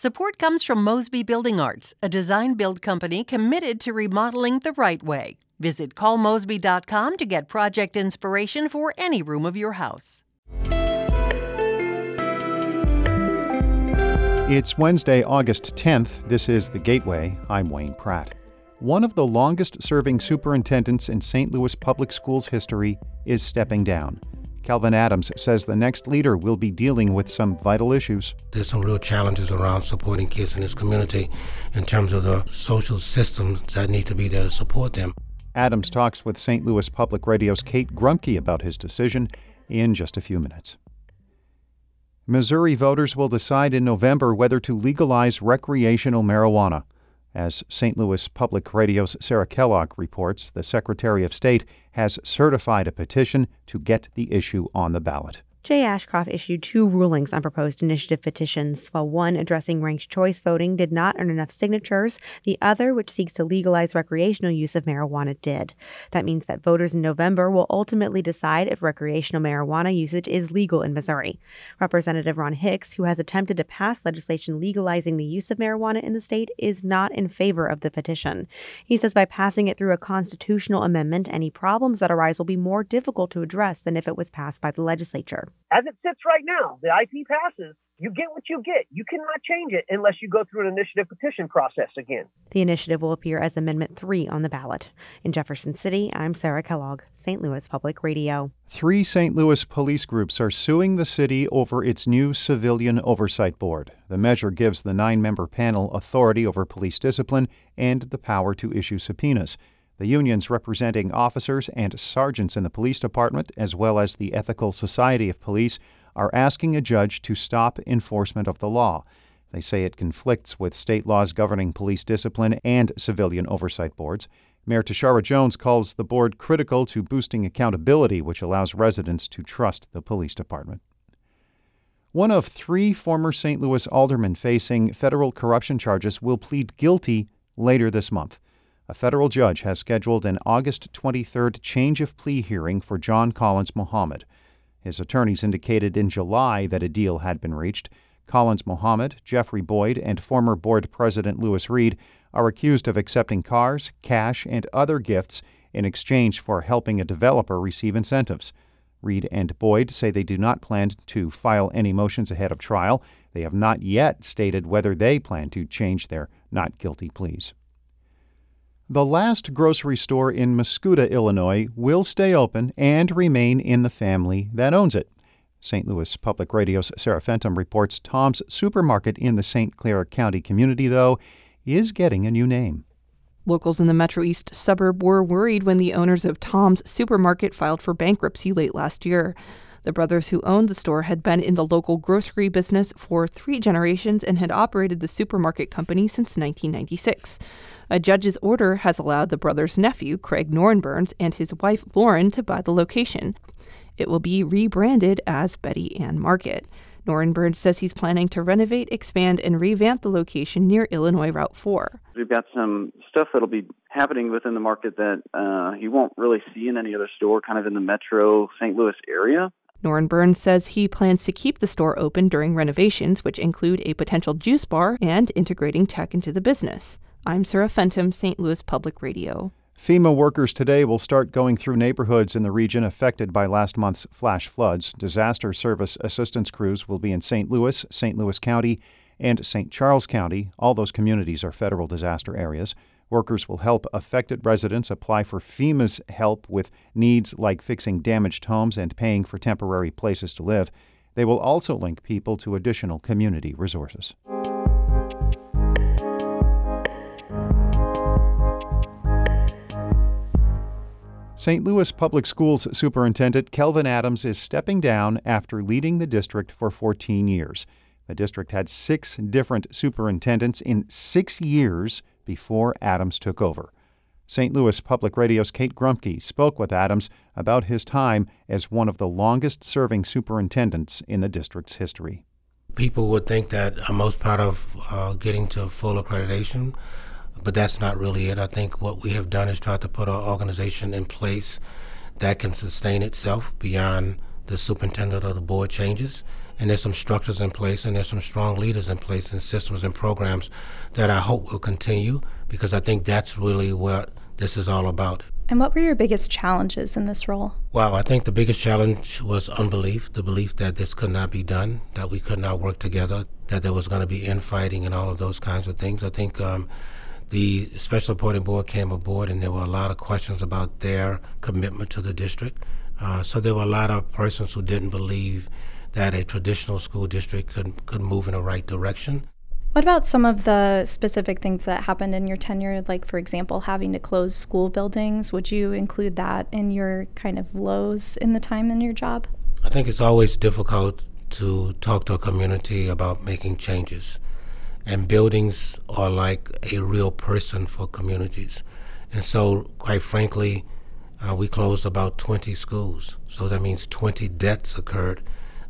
Support comes from Mosby Building Arts, a design build company committed to remodeling the right way. Visit callmosby.com to get project inspiration for any room of your house. It's Wednesday, August 10th. This is The Gateway. I'm Wayne Pratt. One of the longest serving superintendents in St. Louis public schools history is stepping down. Kelvin Adams says the next leader will be dealing with some vital issues. There's some real challenges around supporting kids in this community in terms of the social systems that need to be there to support them. Adams talks with St. Louis Public Radio's Kate Grumke about his decision in just a few minutes. Missouri voters will decide in November whether to legalize recreational marijuana. As St. Louis Public Radio's Sarah Kellogg reports, the Secretary of State has certified a petition to get the issue on the ballot. Jay Ashcroft issued two rulings on proposed initiative petitions. While one addressing ranked choice voting did not earn enough signatures, the other, which seeks to legalize recreational use of marijuana, did. That means that voters in November will ultimately decide if recreational marijuana usage is legal in Missouri. Representative Ron Hicks, who has attempted to pass legislation legalizing the use of marijuana in the state, is not in favor of the petition. He says by passing it through a constitutional amendment, any problems that arise will be more difficult to address than if it was passed by the legislature. As it sits right now, the IP passes. You get what you get. You cannot change it unless you go through an initiative petition process again. The initiative will appear as Amendment 3 on the ballot. In Jefferson City, I'm Sarah Kellogg, St. Louis Public Radio. Three St. Louis police groups are suing the city over its new Civilian Oversight Board. The measure gives the nine member panel authority over police discipline and the power to issue subpoenas. The unions representing officers and sergeants in the police department, as well as the Ethical Society of Police, are asking a judge to stop enforcement of the law. They say it conflicts with state laws governing police discipline and civilian oversight boards. Mayor Tishaura Jones calls the board critical to boosting accountability, which allows residents to trust the police department. One of three former St. Louis aldermen facing federal corruption charges will plead guilty later this month. A federal judge has scheduled an August 23rd change of plea hearing for John Collins Muhammad. His attorneys indicated in July that a deal had been reached. Collins Muhammad, Jeffrey Boyd, and former board president Lewis Reed are accused of accepting cars, cash, and other gifts in exchange for helping a developer receive incentives. Reed and Boyd say they do not plan to file any motions ahead of trial. They have not yet stated whether they plan to change their not guilty pleas. The last grocery store in Mascoutah, Illinois, will stay open and remain in the family that owns it. St. Louis Public Radio's Sarah Fentem reports Tom's Supermarket in the St. Clair County community, though, is getting a new name. Locals in the Metro East suburb were worried when the owners of Tom's Supermarket filed for bankruptcy late last year. The brothers who owned the store had been in the local grocery business for three generations and had operated the supermarket company since 1996. A judge's order has allowed the brothers' nephew, Craig Norrenberns, and his wife, Lauren, to buy the location. It will be rebranded as Betty Ann Market. Norrenberns says he's planning to renovate, expand, and revamp the location near Illinois Route 4. We've got some stuff that'll be happening within the market that uh, you won't really see in any other store, kind of in the metro St. Louis area. Norrenberns says he plans to keep the store open during renovations, which include a potential juice bar and integrating tech into the business. I'm Sarah Fentem, St. Louis Public Radio. FEMA workers today will start going through neighborhoods in the region affected by last month's flash floods. Disaster service assistance crews will be in St. Louis, St. Louis County, and St. Charles County. All those communities are federal disaster areas. Workers will help affected residents apply for FEMA's help with needs like fixing damaged homes and paying for temporary places to live. They will also link people to additional community resources. St. Louis Public Schools Superintendent Kelvin Adams is stepping down after leading the district for 14 years. The district had six different superintendents in six years before Adams took over. St. Louis Public Radio's Kate Grumke spoke with Adams about his time as one of the longest serving superintendents in the district's history. People would think that I'm most proud of uh, getting to full accreditation but that's not really it. I think what we have done is try to put an organization in place that can sustain itself beyond the superintendent or the board changes. and there's some structures in place, and there's some strong leaders in place, and systems and programs that I hope will continue because I think that's really what this is all about. And what were your biggest challenges in this role? Well, I think the biggest challenge was unbelief, the belief that this could not be done, that we could not work together, that there was going to be infighting and all of those kinds of things. I think um, the Special Appointing Board came aboard and there were a lot of questions about their commitment to the district. Uh, so there were a lot of persons who didn't believe that a traditional school district could, could move in the right direction. What about some of the specific things that happened in your tenure, like, for example, having to close school buildings? Would you include that in your kind of lows in the time in your job? I think it's always difficult to talk to a community about making changes. And buildings are like a real person for communities. And so, quite frankly, uh, we closed about 20 schools. So that means 20 deaths occurred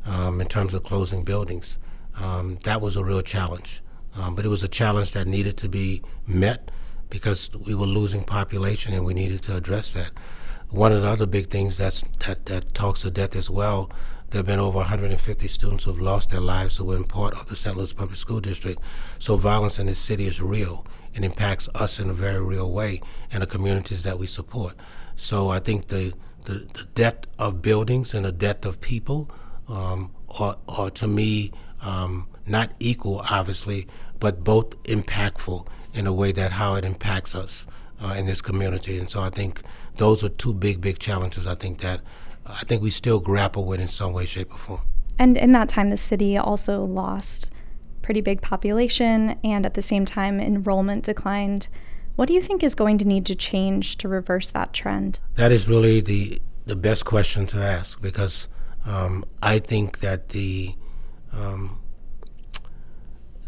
um, in terms of closing buildings. Um, that was a real challenge. Um, but it was a challenge that needed to be met because we were losing population and we needed to address that. One of the other big things that's, that, that talks to death as well, there have been over 150 students who have lost their lives who were in part of the St. Louis Public School District. So violence in this city is real and impacts us in a very real way and the communities that we support. So I think the, the, the of buildings and the depth of people um, are, are, to me, um, not equal, obviously, but both impactful in a way that how it impacts us uh, in this community. And so I think those are two big, big challenges. I think that I think we still grapple with in some way, shape, or form. And in that time, the city also lost pretty big population, and at the same time, enrollment declined. What do you think is going to need to change to reverse that trend? That is really the the best question to ask because um, I think that the um,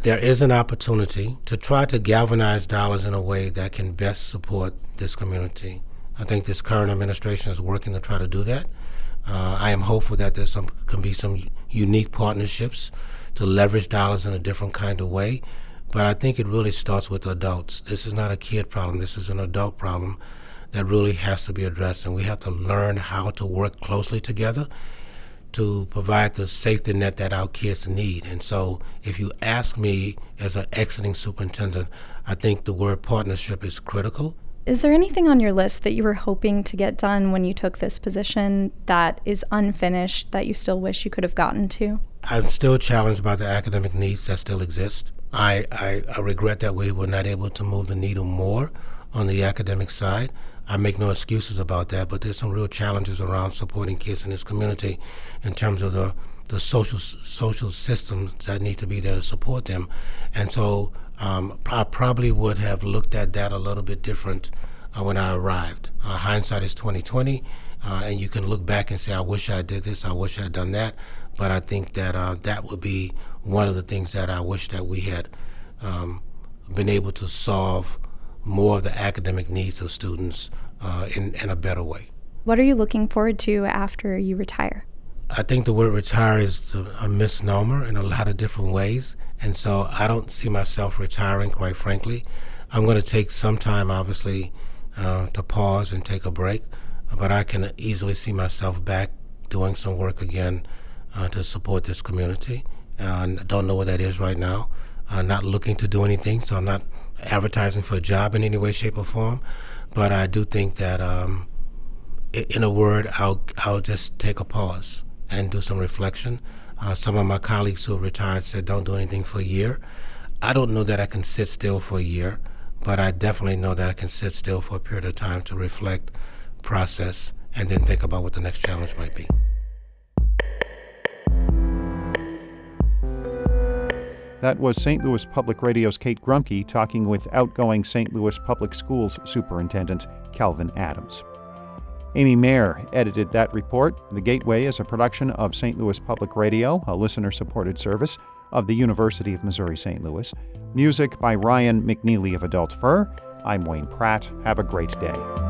there is an opportunity to try to galvanize dollars in a way that can best support this community. I think this current administration is working to try to do that. Uh, I am hopeful that there some can be some unique partnerships to leverage dollars in a different kind of way. But I think it really starts with adults. This is not a kid problem. This is an adult problem that really has to be addressed, and we have to learn how to work closely together to provide the safety net that our kids need. And so, if you ask me as an exiting superintendent, I think the word partnership is critical. Is there anything on your list that you were hoping to get done when you took this position that is unfinished that you still wish you could have gotten to? I'm still challenged by the academic needs that still exist. I, I, I regret that we were not able to move the needle more on the academic side. I make no excuses about that, but there's some real challenges around supporting kids in this community in terms of the the social social systems that need to be there to support them, and so um, I probably would have looked at that a little bit different uh, when I arrived. Uh, hindsight is 2020, uh, and you can look back and say, "I wish I did this. I wish I had done that." But I think that uh, that would be one of the things that I wish that we had um, been able to solve more of the academic needs of students uh, in, in a better way. What are you looking forward to after you retire? I think the word retire is a misnomer in a lot of different ways. And so I don't see myself retiring, quite frankly. I'm going to take some time, obviously, uh, to pause and take a break. But I can easily see myself back doing some work again uh, to support this community. And I don't know what that is right now. I'm not looking to do anything, so I'm not advertising for a job in any way, shape, or form. But I do think that, um, in a word, I'll I'll just take a pause and do some reflection. Uh, some of my colleagues who retired said, "Don't do anything for a year." I don't know that I can sit still for a year, but I definitely know that I can sit still for a period of time to reflect, process, and then think about what the next challenge might be. That was St. Louis Public Radio's Kate Grumke talking with outgoing St. Louis Public Schools Superintendent Kelvin Adams. Amy Mayer edited that report. The Gateway is a production of St. Louis Public Radio, a listener supported service of the University of Missouri St. Louis. Music by Ryan McNeely of Adult Fur. I'm Wayne Pratt. Have a great day.